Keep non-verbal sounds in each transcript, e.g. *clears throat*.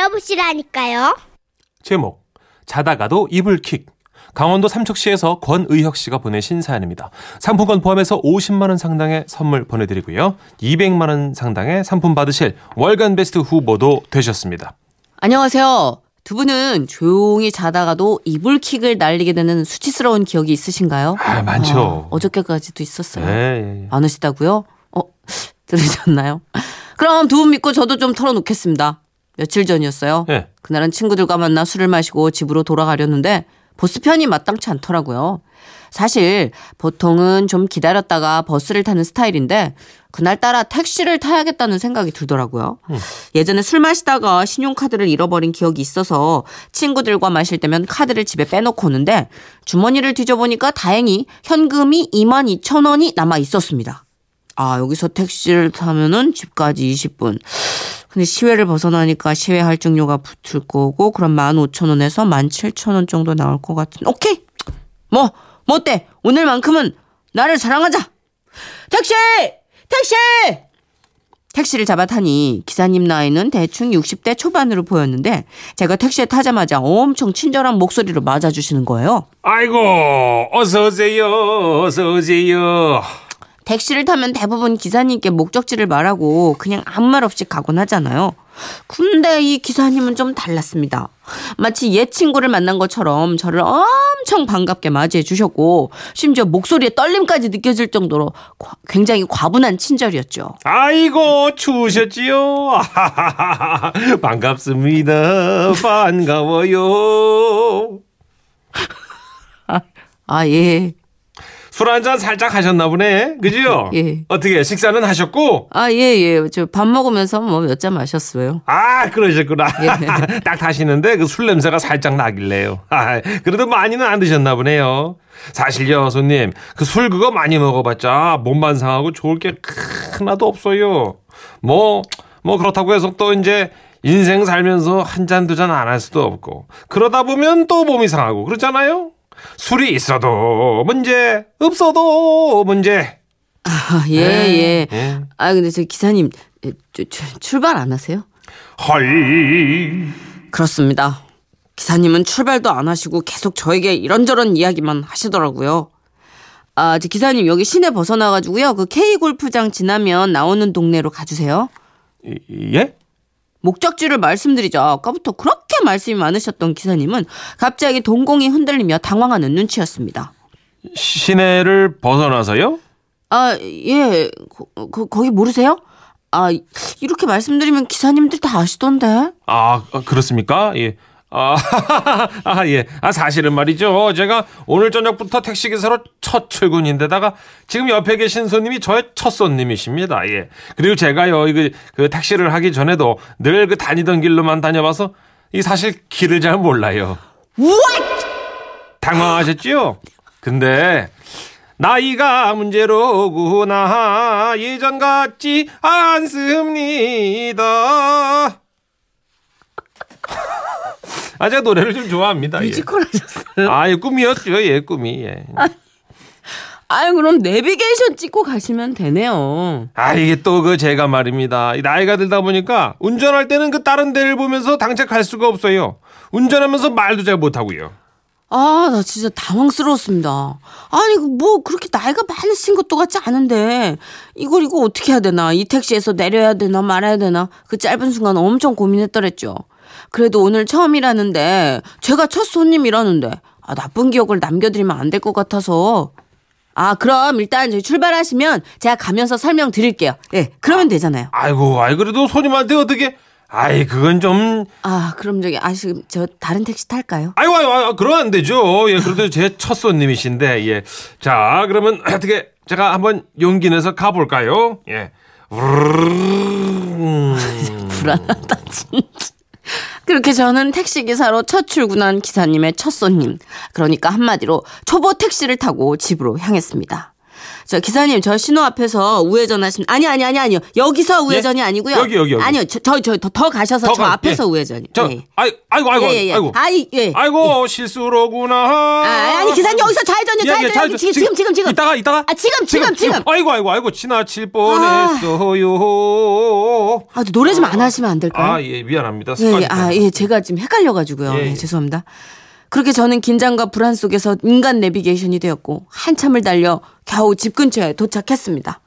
들어보시라니까요. 제목 자다가도 이불 킥 강원도 삼척시에서 권의혁 씨가 보내신 사연입니다. 상품권 포함해서 50만 원 상당의 선물 보내드리고요. 200만 원 상당의 상품 받으실 월간 베스트 후보도 되셨습니다. 안녕하세요. 두 분은 조용히 자다가도 이불킥을 날리게 되는 수치스러운 기억이 있으신가요? 아 많죠. 어, 저께까지도 있었어요. 네, 예, 예. 많으시다고요? 어, 들으셨나요? 그럼 두 분 믿고 저도 좀 털어놓겠습니다. 며칠 전이었어요. 예. 그날은 친구들과 만나 술을 마시고 집으로 돌아가려는데 버스 편이 마땅치 않더라고요. 사실 보통은 좀 기다렸다가 버스를 타는 스타일인데 그날따라 택시를 타야겠다는 생각이 들더라고요. 예전에 술 마시다가 신용카드를 잃어버린 기억이 있어서 친구들과 마실 때면 카드를 집에 빼놓고 오는데 주머니를 뒤져보니까 다행히 현금이 2만 2천 원이 남아 있었습니다. 아, 여기서 택시를 타면은 집까지 20분. 근데 시외를 벗어나니까 시외 할증료가 붙을 거고 그럼 15,000원에서 17,000원 정도 나올 것 같은. 오케이. 뭐, 뭐 어때? 오늘만큼은 나를 사랑하자. 택시! 택시! 택시를 잡아 타니 기사님 나이는 대충 60대 초반으로 보였는데 제가 택시에 타자마자 엄청 친절한 목소리로 맞아주시는 거예요. 아이고 어서 오세요. 어서 오세요. 택시를 타면 대부분 기사님께 목적지를 말하고 그냥 아무 말 없이 가곤 하잖아요. 근데 이 기사님은 좀 달랐습니다. 마치 옛 친구를 만난 것처럼 저를 엄청 반갑게 맞이해 주셨고 심지어 목소리에 떨림까지 느껴질 정도로 과- 굉장히 과분한 친절이었죠. 아이고 추우셨지요? *laughs* 반갑습니다. 반가워요. *laughs* 아, 예. 술 한잔 살짝 하셨나 보네. 그죠? 예. 어떻게 식사는 하셨고? 아, 예, 예. 저 밥 먹으면서 뭐 몇 잔 마셨어요. 아, 그러셨구나. 예. *laughs* 딱 타시는데 그 술 냄새가 살짝 나길래요. 아, 그래도 많이는 안 드셨나 보네요. 사실요, 손님. 그 술 그거 많이 먹어봤자 몸만 상하고 좋을 게 하나도 없어요. 뭐, 뭐 그렇다고 해서 또 이제 인생 살면서 한 잔 두 잔 안 할 수도 없고. 그러다 보면 또 몸이 상하고 그렇잖아요? 술이 있어도 문제, 없어도 문제. 아, 예, 예. 예. 아, 근데 저 기사님, 예, 저- 저- 출발 안 하세요? 헐. 그렇습니다. 기사님은 출발도 안 하시고 계속 저에게 이런저런 이야기만 하시더라고요. 아, 저 기사님 여기 시내 벗어나가지고요. 그 K 골프장 지나면 나오는 동네로 가주세요. 이- 예? 목적지를 말씀드리자 아까부터 그렇게 말씀이 많으셨던 기사님은 갑자기 동공이 흔들리며 당황하는 눈치였습니다. 시내를 벗어나서요? 아, 예, 거, 거, 거기 모르세요? 아, 이렇게 말씀드리면 기사님들 다 아시던데. 아, 아, 그렇습니까? 예. 아, *laughs* 아, 예. 아, 사실은 말이죠. 제가 오늘 저녁부터 택시기사로 첫 출근인데다가 지금 옆에 계신 손님이 저의 첫 손님이십니다. 예. 그리고 제가요, 그, 그 택시를 하기 전에도 늘 그 다니던 길로만 다녀봐서 이 사실 길을 잘 몰라요. 당황하셨지요? 근데 나이가 문제로구나 예전 같지 않습니다. 아 제가 노래를 좀 좋아합니다. 예. 뮤지컬 하셨어요? 아, 예, 꿈이었죠. 예, 꿈이. 예. 아유, 그럼 내비게이션 찍고 가시면 되네요. 아, 이게 또 그 제가 말입니다. 이 나이가 들다 보니까 운전할 때는 그 다른 데를 보면서 당장 갈 수가 없어요. 운전하면서 말도 잘 못하고요. 아, 나 진짜 당황스러웠습니다. 아니, 그 뭐, 그렇게 나이가 많으신 것도 같지 않은데, 이걸, 이거 어떻게 해야 되나? 이 택시에서 내려야 되나 말아야 되나? 그 짧은 순간 엄청 고민했더랬죠. 그래도 오늘 처음이라는데, 제가 첫 손님이라는데, 아, 나쁜 기억을 남겨드리면 안 될 것 같아서. 아, 그럼 일단 저희 출발하시면 제가 가면서 설명드릴게요. 예, 그러면 되잖아요. 아이고, 아이, 그래도 손님한테 어떻게, 아이, 그건 좀, 아, 그럼 저기, 아, 지금 저 다른 택시 탈까요? 아이고, 아이고, 아이고, 그러면 안 되죠. 예, 그래도 제 첫 손님이신데, 예. 자, 그러면 *clears throat* 어떻게, 제가 한번 용기 내서 가볼까요? 예. *laughs* 불안하다 진짜. 그렇게 저는 택시기사로 첫 출근한 기사님의 첫 손님. 그러니까 한마디로 초보 택시를 타고 집으로 향했습니다. 저 기사님 저 신호 앞에서 우회전 하시면 아니 아니 아니 아니요. 여기서 우회전이 아니고요. 여기, 여기, 여기. 아니요. 저저더 더 가셔서 더 저 가- 앞에서 예. 우회전이. 저 예. 아이 아이고 아이고 예, 예, 예. 아이고 아이 예. 아이고 실수로구나. 아, 아니 기사님 여기서 좌회전이요. 예, 예, 좌회전. 좌회전. 지금 지금 지금 지금. 이따가 이따가. 아, 지금, 지금, 지금. 아이고 아이고 아이고 지나칠 뻔했어요. 아, 노래 좀 안 하시면 안 될까요? 아 예 미안합니다. 예, 습관이 예, 아, 예, 제가 지금 헷갈려 가지고요. 예, 예, 예. 죄송합니다. 그렇게 저는 긴장과 불안 속에서 인간 내비게이션이 되었고, 한참을 달려 겨우 집 근처에 도착했습니다.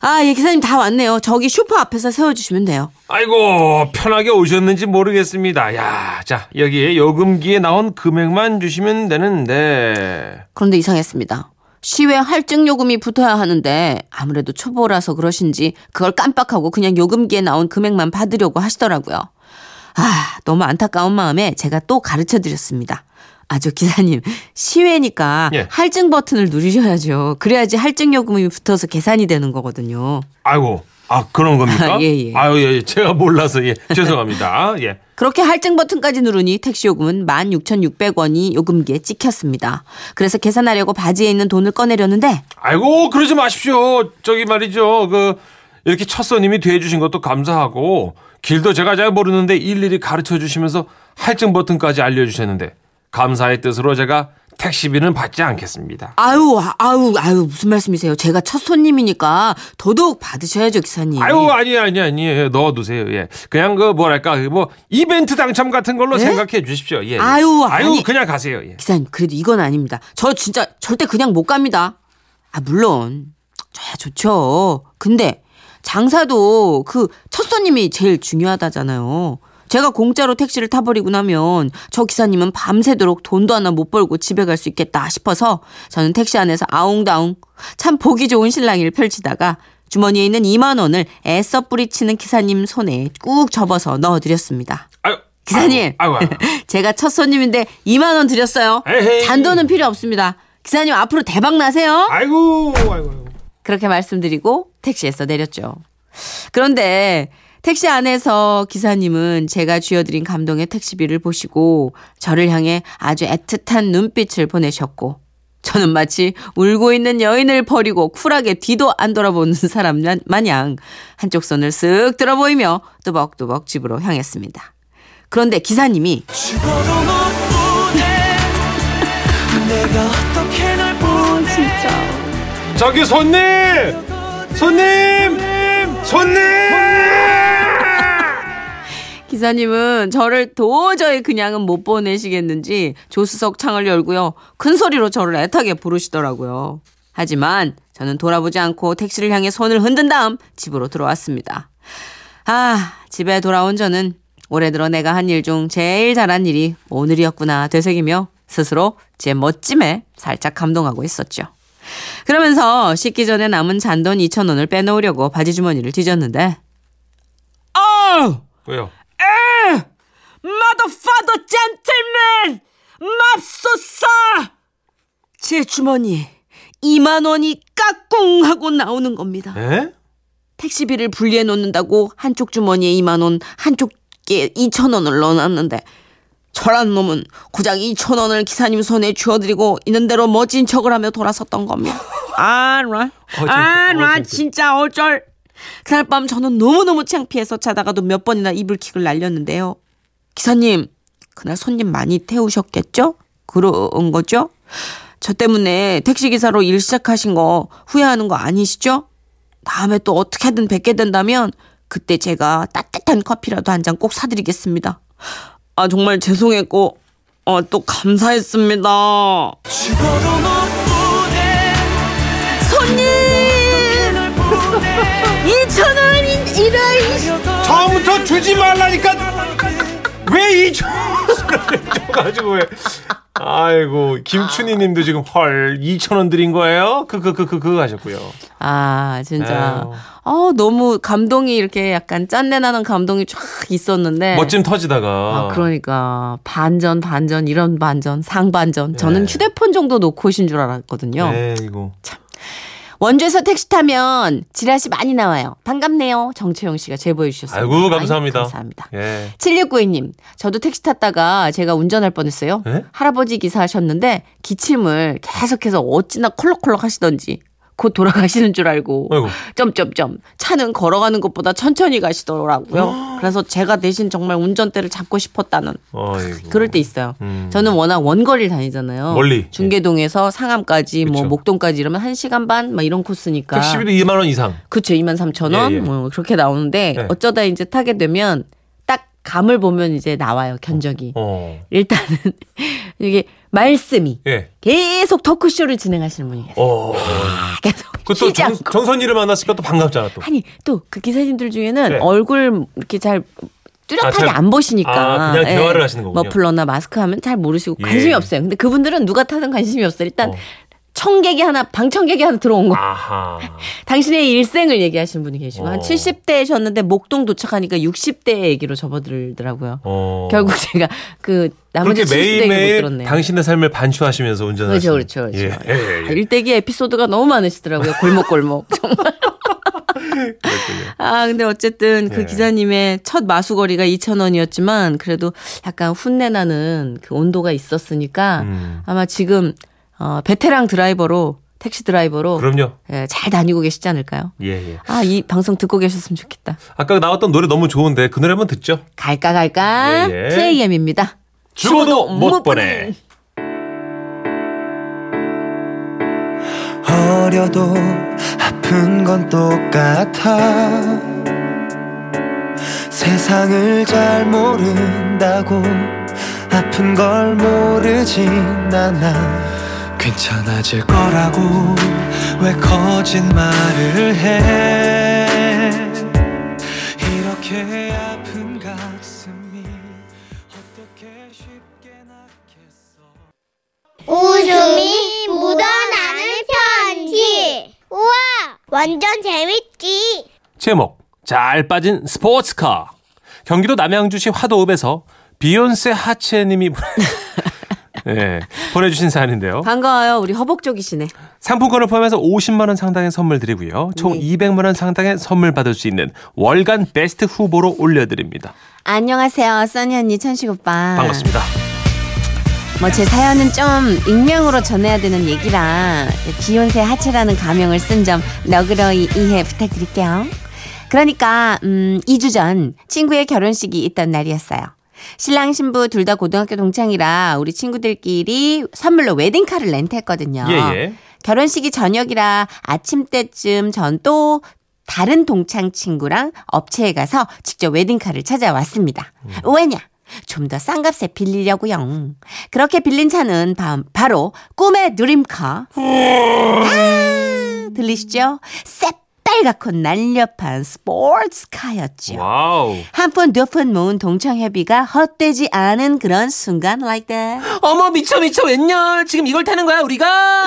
아, 예, 기사님 다 왔네요. 저기 슈퍼 앞에서 세워주시면 돼요. 아이고 편하게 오셨는지 모르겠습니다. 야, 자 여기에 요금기에 나온 금액만 주시면 되는데. 그런데 이상했습니다. 시외 할증 요금이 붙어야 하는데 아무래도 초보라서 그러신지 그걸 깜빡하고 그냥 요금기에 나온 금액만 받으려고 하시더라고요. 아, 너무 안타까운 마음에 제가 또 가르쳐 드렸습니다. 아, 저 기사님, 시외니까 예. 할증 버튼을 누르셔야죠. 그래야지 할증 요금이 붙어서 계산이 되는 거거든요. 아이고 아 그런 겁니까? 아, *laughs* 예, 예. 아유 예, 예. 제가 몰라서 예 *laughs* 죄송합니다. 예. 그렇게 할증 버튼까지 누르니 택시 요금은 16,600원이 요금기에 찍혔습니다. 그래서 계산하려고 바지에 있는 돈을 꺼내려는데 아이고 그러지 마십시오. 저기 말이죠. 그 이렇게 첫 손님이 돼 주신 것도 감사하고 길도 제가 잘 모르는데 일일이 가르쳐 주시면서 할증 버튼까지 알려 주셨는데 감사의 뜻으로 제가 택시비는 받지 않겠습니다. 아유, 아, 아유, 아유, 무슨 말씀이세요? 제가 첫 손님이니까 더더욱 받으셔야죠, 기사님. 아유 아니 아니 아니 넣어 두세요. 예. 그냥 그 뭐랄까 뭐 이벤트 당첨 같은 걸로 예? 생각해 주십시오. 예. 아유, 아유 아니. 그냥 가세요. 예. 기사님, 그래도 이건 아닙니다. 저 진짜 절대 그냥 못 갑니다. 아, 물론, 저야 좋죠. 근데 장사도 그 첫 손님이 제일 중요하다잖아요. 제가 공짜로 택시를 타버리고 나면 저 기사님은 밤새도록 돈도 하나 못 벌고 집에 갈 수 있겠다 싶어서 저는 택시 안에서 아웅다웅 참 보기 좋은 신랑이를 펼치다가 주머니에 있는 2만 원을 애써 뿌리치는 기사님 손에 꾹 접어서 넣어드렸습니다. 아유 기사님, 아이고, 아이고. *laughs* 제가 첫 손님인데 2만 원 드렸어요. 에헤이. 잔돈은 필요 없습니다. 기사님 앞으로 대박 나세요. 아이고 아이고 아이고. 그렇게 말씀드리고 택시에서 내렸죠. 그런데 택시 안에서 기사님은 제가 쥐어드린 감동의 택시비를 보시고 저를 향해 아주 애틋한 눈빛을 보내셨고 저는 마치 울고 있는 여인을 버리고 쿨하게 뒤도 안 돌아보는 *laughs* 사람 마냥 한쪽 손을 쓱 들어 보이며 뚜벅뚜벅 집으로 향했습니다. 그런데 기사님이 죽어도 못 보내 내가 어떻게 널 보내 저기 손님! 손님! 손님! 기사님은 저를 도저히 그냥은 못 보내시겠는지 조수석 창을 열고요. 큰 소리로 저를 애타게 부르시더라고요. 하지만 저는 돌아보지 않고 택시를 향해 손을 흔든 다음 집으로 들어왔습니다. 아, 집에 돌아온 저는 올해 들어 내가 한 일 중 제일 잘한 일이 오늘이었구나 되새기며 스스로 제 멋짐에 살짝 감동하고 있었죠. 그러면서 씻기 전에 남은 잔돈 2,000원을 빼놓으려고 바지 주머니를 뒤졌는데 아! 왜요? Motherfather gentleman 맙소사 제 주머니에 2만 원이 까꿍 하고 나오는 겁니다. 에? 택시비를 분리해 놓는다고 한쪽 주머니에 2만 원, 한쪽에 2천 원을 넣어놨는데 저란 놈은 고작 2천 원을 기사님 손에 쥐어드리고 있는 대로 멋진 척을 하며 돌아섰던 겁니다. *laughs* 아, 나, 창피해. 아, 어, 나 창피해. 진짜 어쩔. 그날 밤 저는 너무너무 창피해서 자다가도 몇 번이나 이불킥을 날렸는데요. 기사님, 그날 손님 많이 태우셨겠죠? 그런 거죠? 저 때문에 택시기사로 일 시작하신 거 후회하는 거 아니시죠? 다음에 또 어떻게든 뵙게 된다면 그때 제가 따뜻한 커피라도 한 잔 꼭 사드리겠습니다. 아 정말 죄송했고 어, 또 감사했습니다. 2천 원 이래 처음부터 주지 말라니까 왜 이천 줘가지고 왜? 아이고 김춘희님도 지금 헐 2천 원 드린 거예요? 그 그 그 그 그거 하셨고요. 아 진짜 아유. 어 너무 감동이 이렇게 약간 짠내 나는 감동이 쫙 있었는데 멋짐 터지다가. 아, 그러니까 반전 반전 이런 반전 상반전 저는 네. 휴대폰 정도 놓고 오신 줄 알았거든요. 네 이거. 원주에서 택시 타면 지라시 많이 나와요. 반갑네요. 정채영 씨가 제보해 주셨어요. 아이고 감사합니다. 감사합니다. 예. 7692님, 저도 택시 탔다가 제가 운전할 뻔했어요. 네? 할아버지 기사 하셨는데 기침을 계속해서 어찌나 콜록콜록 하시던지 곧 돌아가시는 줄 알고 아이고. 점점점 차는 걸어가는 것보다 천천히 가시더라고요. 그래서 제가 대신 정말 운전대를 잡고 싶었다는 아이고. 그럴 때 있어요. 음. 저는 워낙 원거리를 다니잖아요. 멀리. 중계동에서 상암까지 뭐 그쵸. 목동까지 이러면 1 시간 반 막 이런 코스니까. 택시비도 2만 원 이상. 그쵸 2만 3천 원 예, 예. 뭐 그렇게 나오는데 네. 어쩌다 이제 타게 되면 딱 감을 보면 이제 나와요 견적이. 어. 일단은 *laughs* 이게 말씀이 예. 계속 토크쇼를 진행하시는 분이 계세요. 어. 계속 그또. 정선이를 만났으니까 또 반갑잖아 또. 아니 또 그 기사님들 중에는 네. 얼굴 이렇게 잘 뚜렷하게 아, 잘- 안 보시니까 아, 그냥 대화를 하시는 거군요. 머플러나 마스크 하면 잘 모르시고 예. 관심이 없어요. 근데 그분들은 누가 타든 관심이 없어요. 일단 어. 청객이 하나 방청객이 하나 들어온 거. 아하. *laughs* 당신의 일생을 얘기하시는 분이 계시고 한 어. 70대셨는데 목동 도착하니까 60대 얘기로 접어들더라고요. 어. 결국 제가 그 나머지 그렇게 70대 얘기 못 들었네요. 당신의 삶을 반추하시면서 운전하시는. 그렇죠, 그렇죠, 그렇죠. 예, 예, 예. 일대기 에피소드가 너무 많으시더라고요. 골목골목. *laughs* 정말. 아, 근데 어쨌든 그 네. 기사님의 첫 마수거리가 2,000원이었지만 그래도 약간 훈내나는 그 온도가 있었으니까 음. 아마 지금 어, 베테랑 드라이버로 택시 드라이버로 그럼요. 예, 잘 다니고 계시지 않을까요? 예, 예. 아, 이 방송 듣고 계셨으면 좋겠다. 아까 나왔던 노래 너무 좋은데 그 노래 한번 듣죠. 갈까 갈까 예, 예. 플레이엠입니다. 죽어도 못 보내. 어려도 아픈 건 똑같아 세상을 잘 모른다고 아픈 걸 모르진 않아 괜찮아질 거라고 왜 거짓말을 해 이렇게 아픈 가슴이 어떻게 쉽게 낫겠어 웃음이 묻어나는 편지. 우와, 완전 재밌지. 제목 잘 빠진 스포츠카 경기도 남양주시 화도읍에서 비욘세 하체님이 *laughs* 네, 보내주신 사연인데요. 반가워요. 우리 허복족이시네. 상품권을 포함해서 50만 원 상당의 선물 드리고요. 총 네. 200만 원 상당의 선물 받을 수 있는 월간 베스트 후보로 올려드립니다. 안녕하세요. 써니 언니 천식 오빠. 반갑습니다. 뭐 제 사연은 좀 익명으로 전해야 되는 얘기라 비욘세 하체라는 가명을 쓴 점 너그러이 이해 부탁드릴게요. 그러니까 음 2주 전 친구의 결혼식이 있던 날이었어요. 신랑 신부 둘 다 고등학교 동창이라 우리 친구들끼리 선물로 웨딩카를 렌트했거든요. 예, 예. 결혼식이 저녁이라 아침 때쯤 전 또 다른 동창 친구랑 업체에 가서 직접 웨딩카를 찾아왔습니다. 왜냐? 좀 더 싼 값에 빌리려고요. 그렇게 빌린 차는 바, 바로 꿈의 드림카. 아, 들리시죠? 새 빨갛고 날렵한 스포츠카였죠. 와우. 한 푼 두 푼 모은 동창 회비가 헛되지 않은 그런 순간 like that. 어머 미쳐 미쳐 웬열 지금 이걸 타는 거야 우리가?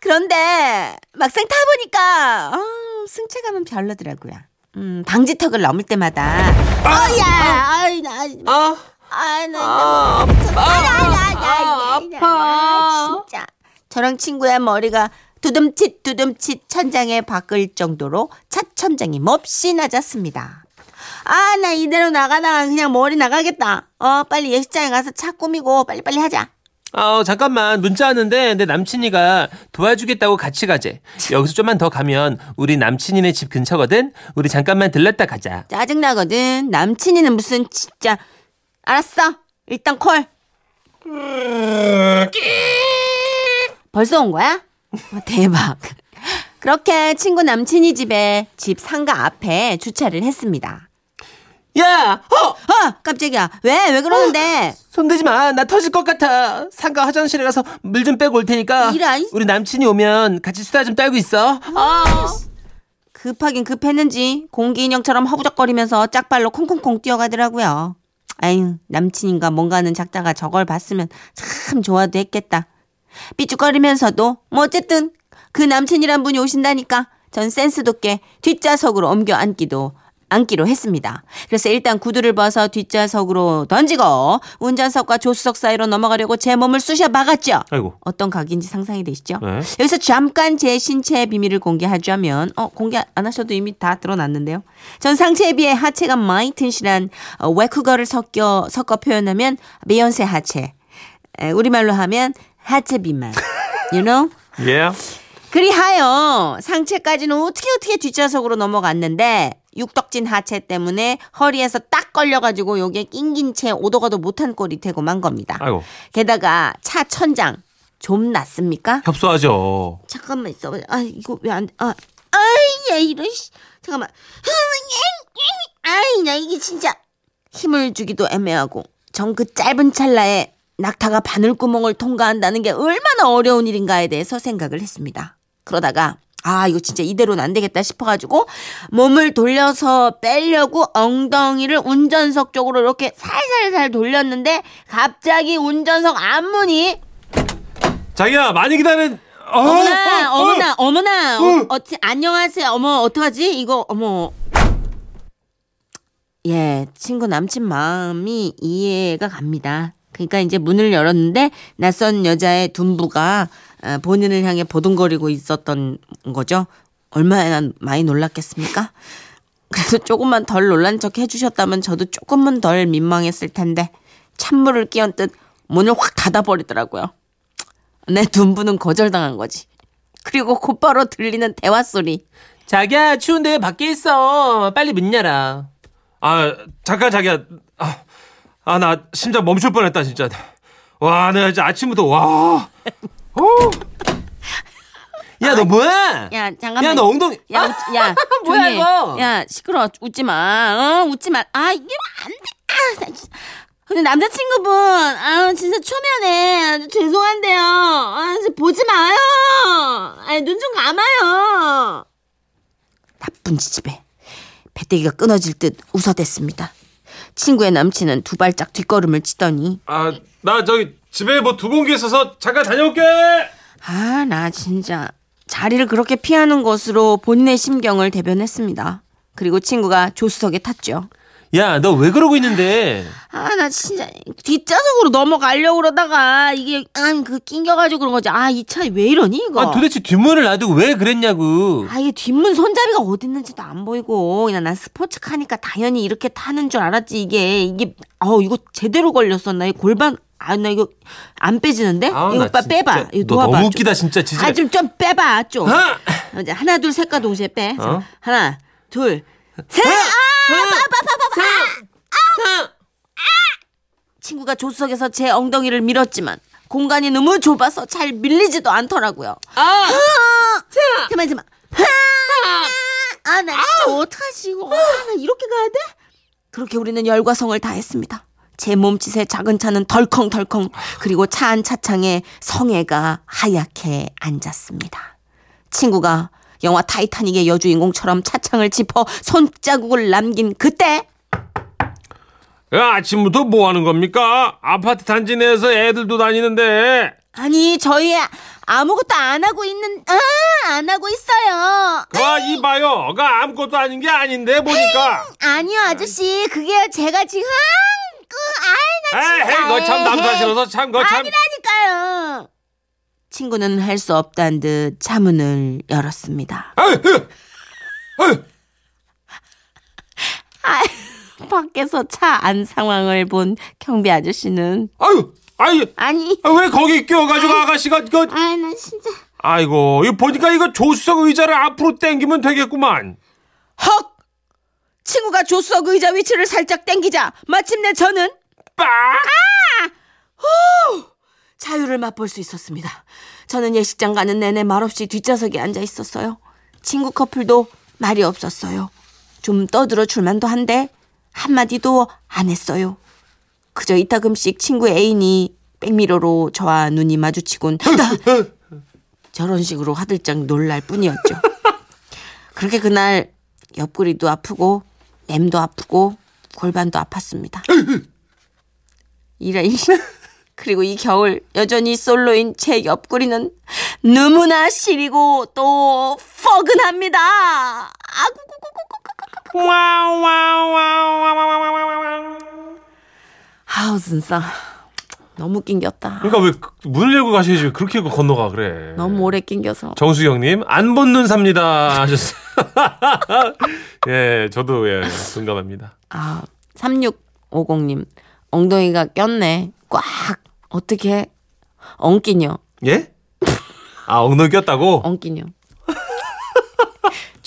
그런데 막상 타보니까 어, 승차감은 별로더라고요. 음, 방지턱을 넘을 때마다 어야, 아이 나, 아, 아, 나, 나, 나, 나, 진짜. 저랑 친구의 머리가 두둠칫 두둠칫 천장에 박을 정도로 차 천장이 몹시 낮았습니다. 아, 나 이대로 나가다가 그냥 머리 나가겠다. 어, 빨리 예식장에 가서 차 꾸미고 빨리빨리 하자. 아 잠깐만 문자 왔는데 내 남친이가 도와주겠다고 같이 가재. 여기서 좀만 더 가면 우리 남친이네 집 근처거든. 우리 잠깐만 들렀다 가자. 짜증나거든. 남친이는 무슨 진짜. 알았어. 일단 콜. 벌써 온 거야? 어, 대박. *laughs* 그렇게 친구 남친이 집에 집 상가 앞에 주차를 했습니다. 야, 어, 어, 깜짝이야. 왜? 왜 그러는데? 손대지 마. 나 터질 것 같아. 상가 화장실에 가서 물 좀 빼고 올 테니까. 이라, 이- 우리 남친이 오면 같이 수다 좀 떨고 있어. 급하긴 급했는지 공기 인형처럼 허부적거리면서 짝발로 콩콩콩 뛰어가더라고요. 아유, 남친인가 뭔가는 작다가 저걸 봤으면 참 좋아도 했겠다. 삐죽거리면서도 뭐 어쨌든 그 남친이란 분이 오신다니까 전 센스 돋게 뒷좌석으로 옮겨 앉기도 앉기로 했습니다. 그래서 일단 구두를 벗어 뒷좌석으로 던지고 운전석과 조수석 사이로 넘어가려고 제 몸을 쑤셔 박았죠. 아이고. 어떤 각인지 상상이 되시죠? 네. 여기서 잠깐 제 신체의 비밀을 공개하자면 어 공개 안 하셔도 이미 다 드러났는데요. 전 상체에 비해 하체가 많이 튼실한 어, 외국어를 섞여 섞어 표현하면 비욘세 하체. 에, 우리말로 하면 하체 비만. You know? 예. 그리하여 상체까지는 어떻게 어떻게 뒷좌석으로 넘어갔는데 육덕진 하체 때문에 허리에서 딱 걸려가지고 요게 낑긴 채 오도 가도 못한 꼴이 되고 만 겁니다. 아이고 게다가 차 천장 좀 났습니까? 협소하죠. 잠깐만 있어. 아 이거 왜 안? 아, 아이 야 이런. 씨. 잠깐만. 아이 나 이게 진짜 힘을 주기도 애매하고 정그 짧은 찰나에 낙타가 바늘구멍을 통과한다는 게 얼마나 어려운 일인가에 대해서 생각을 했습니다. 그러다가 아 이거 진짜 이대로는 안 되겠다 싶어가지고 몸을 돌려서 빼려고 엉덩이를 운전석 쪽으로 이렇게 살살살 돌렸는데 갑자기 운전석 앞문이 자기야 많이 기다린. 어, 어머나, 어, 어. 어머나, 어 머나, 어. 어, 안녕하세요. 어머, 어떡하지? 이거, 어머. 예, 친구 남친 마음이 이해가 갑니다. 그러니까 이제 문을 열었는데 낯선 여자의 둔부가 아, 본인을 향해 보둥거리고 있었던 거죠. 얼마나 많이 놀랐겠습니까? *laughs* 그래서 조금만 덜 놀란 척 해주셨다면 저도 조금은 덜 민망했을 텐데 찬물을 끼얹 듯 문을 확 닫아버리더라고요. 내 둔부는 거절당한 거지. 그리고 곧바로 들리는 대화 소리. 자기야 추운데 밖에 있어. 빨리 문 열어. 아 잠깐 자기야. 아 나 심장 멈출 뻔했다 진짜. 와 내가 이제 아침부터 와. 어. 야너 뭐야? 야 잠깐만. 야 너 엉덩이. 야, 웃, 야, *laughs* 뭐야. 이거? 야 시끄러. 웃지 마. 어, 웃지 마. 아 이게 안 돼. 아, 나 진짜. 근데 남자친구분, 아 진짜 초면에 아, 죄송한데요. 아 진짜 보지 마요. 아 눈 좀 감아요. 나쁜 지집애. 배때기가 끊어질 듯 웃어댔습니다. 친구의 남친은 두 발짝 뒷걸음을 치더니 아 나 저기 집에 뭐온게 있어서 잠깐 다녀올게. 아, 나 진짜 자리를 그렇게 피하는 것으로 본인의 심경을 대변했습니다. 그리고 친구가 조수석에 탔죠. 야 너 왜 그러고 있는데? 아, 나 진짜 뒷좌석으로 넘어가려고 그러다가 이게 아, 그 낑겨가지고 그런 거지. 아, 이 차 왜 이러니 이거? 아 도대체 뒷문을 놔두고 왜 그랬냐고. 아, 이게 뒷문 손잡이가 어디 있는지도 안 보이고 그냥 난 스포츠카니까 당연히 이렇게 타는 줄 알았지 이게 이게 어 이거 제대로 걸렸었나 이 골반 아 나 이거 안 빼지는데 아우, 이거 나 오빠. 빼봐 이거 너 놓아봐 너무 좀. 웃기다 진짜 진짜. 아좀 좀 빼봐 좀 아! 이제 하나 둘 셋과 동시에 빼 자, 어? 하나 둘셋 친구가 조수석에서 제 엉덩이를 밀었지만 공간이 너무 좁아서 잘 밀리지도 않더라고요. 아, 잠깐만 잠깐만. 아, 나 진짜 어떡하지 이거? 아, 나 이렇게 가야 돼? 그렇게 우리는 열과 성을 다했습니다. 제 몸짓에 작은 차는 덜컹덜컹 그리고 차 안 차창에 성애가 하얗게 앉았습니다. 친구가 영화 타이타닉의 여주인공처럼 차창을 짚어 손자국을 남긴 그때 야, 아침부터 뭐 하는 겁니까? 아파트 단지 내에서 애들도 다니는데. 아니 저희 아무것도 안 하고 있는 아 안 하고 있어요. 와, 이봐요. 그 아무것도 아닌 게 아닌데, 보니까. 아니요 아저씨 그게 제가 지금 그 아이 나 에이, 거참 남사 싫어서 참, 거 참. 아니라니까요. 친구는 할 수 없다는 듯 차문을 열었습니다. 에이, 에이. 아, 밖에서 차 안 상황을 본 경비 아저씨는 아유, 아유, 아니 아, 왜 거기 끼워가지고 아가씨가, 그, 아이 나 진짜 아이고, 이거 보니까 이거 조수석 의자를 앞으로 당기면 되겠구만. 헉 친구가 조수석 의자 위치를 살짝 당기자 마침내 저는 빡! 자유를 맛볼 수 있었습니다. 저는 예식장 가는 내내 말없이 뒷좌석에 앉아 있었어요. 친구 커플도 말이 없었어요. 좀 떠들어 줄만도 한데 한마디도 안 했어요. 그저 이따금씩 친구 애인이 백미러로 저와 눈이 마주치곤 저런 식으로 화들짝 놀랄 뿐이었죠. 그렇게 그날 옆구리도 아프고 맴도 아프고 골반도 아팠습니다. 이래 *laughs* 그리고 이 겨울 여전히 솔로인 제 옆구리는 너무나 시리고 또 포근합니다. 아구 아우 진짜 너무 낑겼다. 그러니까 왜 그- 문을 열고 가셔야지 그렇게 건너가 그래. 너무 오래 낑겨서. 정수경님 안 본눈 삽니다 하셨어요. *laughs* 예, 저도 예 동감합니다. 아 3650님 엉덩이가 꼈네. 꽉 어떻게 엉끼뇨. 예? 아 엉덩이 꼈다고? 엉기녀.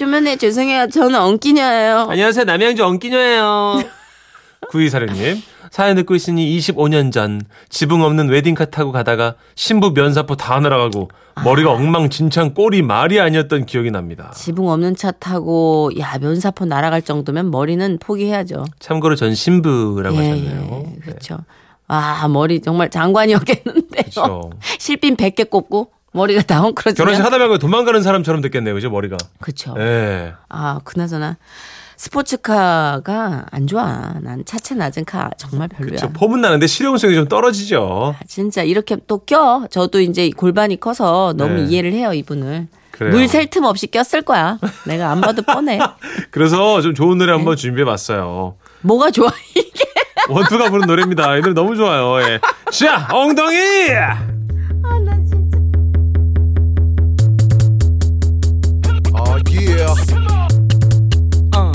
주면에 죄송해요. 저는 엉기녀예요. 안녕하세요. 남양주 엉기녀예요. *laughs* 구이사령님. 사연 듣고 있으니 25년 전 지붕 없는 웨딩카 타고 가다가 신부 면사포 다 날아가고 머리가 엉망진창 꼴이 말이 아니었던 기억이 납니다. 지붕 없는 차 타고 야 면사포 날아갈 정도면 머리는 포기해야죠. 참고로 전 신부라고 하셨네요. 네. 그렇죠. 아 머리 정말 장관이었겠는데요. 그렇죠. *laughs* 실핀 100개 꼽고 머리가 다 헝클어지면. 결혼식 하다 말고 도망가는 사람처럼 됐겠네요. 그죠? 머리가. 그렇죠. 예. 아 그나저나 스포츠카가 안 좋아. 난 차체 낮은 카 정말 별로야. 그렇죠. 폼은 나는데 실용성이 좀 떨어지죠. 진짜 이렇게 또 껴. 저도 이제 골반이 커서 너무 네. 이해를 해요 이분을. 그래요. 물셀틈 없이 꼈을 거야. 내가 안 봐도 뻔해. *laughs* 그래서 좀 좋은 노래 네. 한번 준비해 봤어요. 뭐가 좋아 이게? 원투가 부른 노래입니다. 이 노래 너무 좋아요. 예. 자, 엉덩이! yeah. Uh,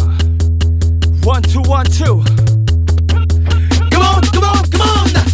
one, two, one, two. Come on, come on, come on.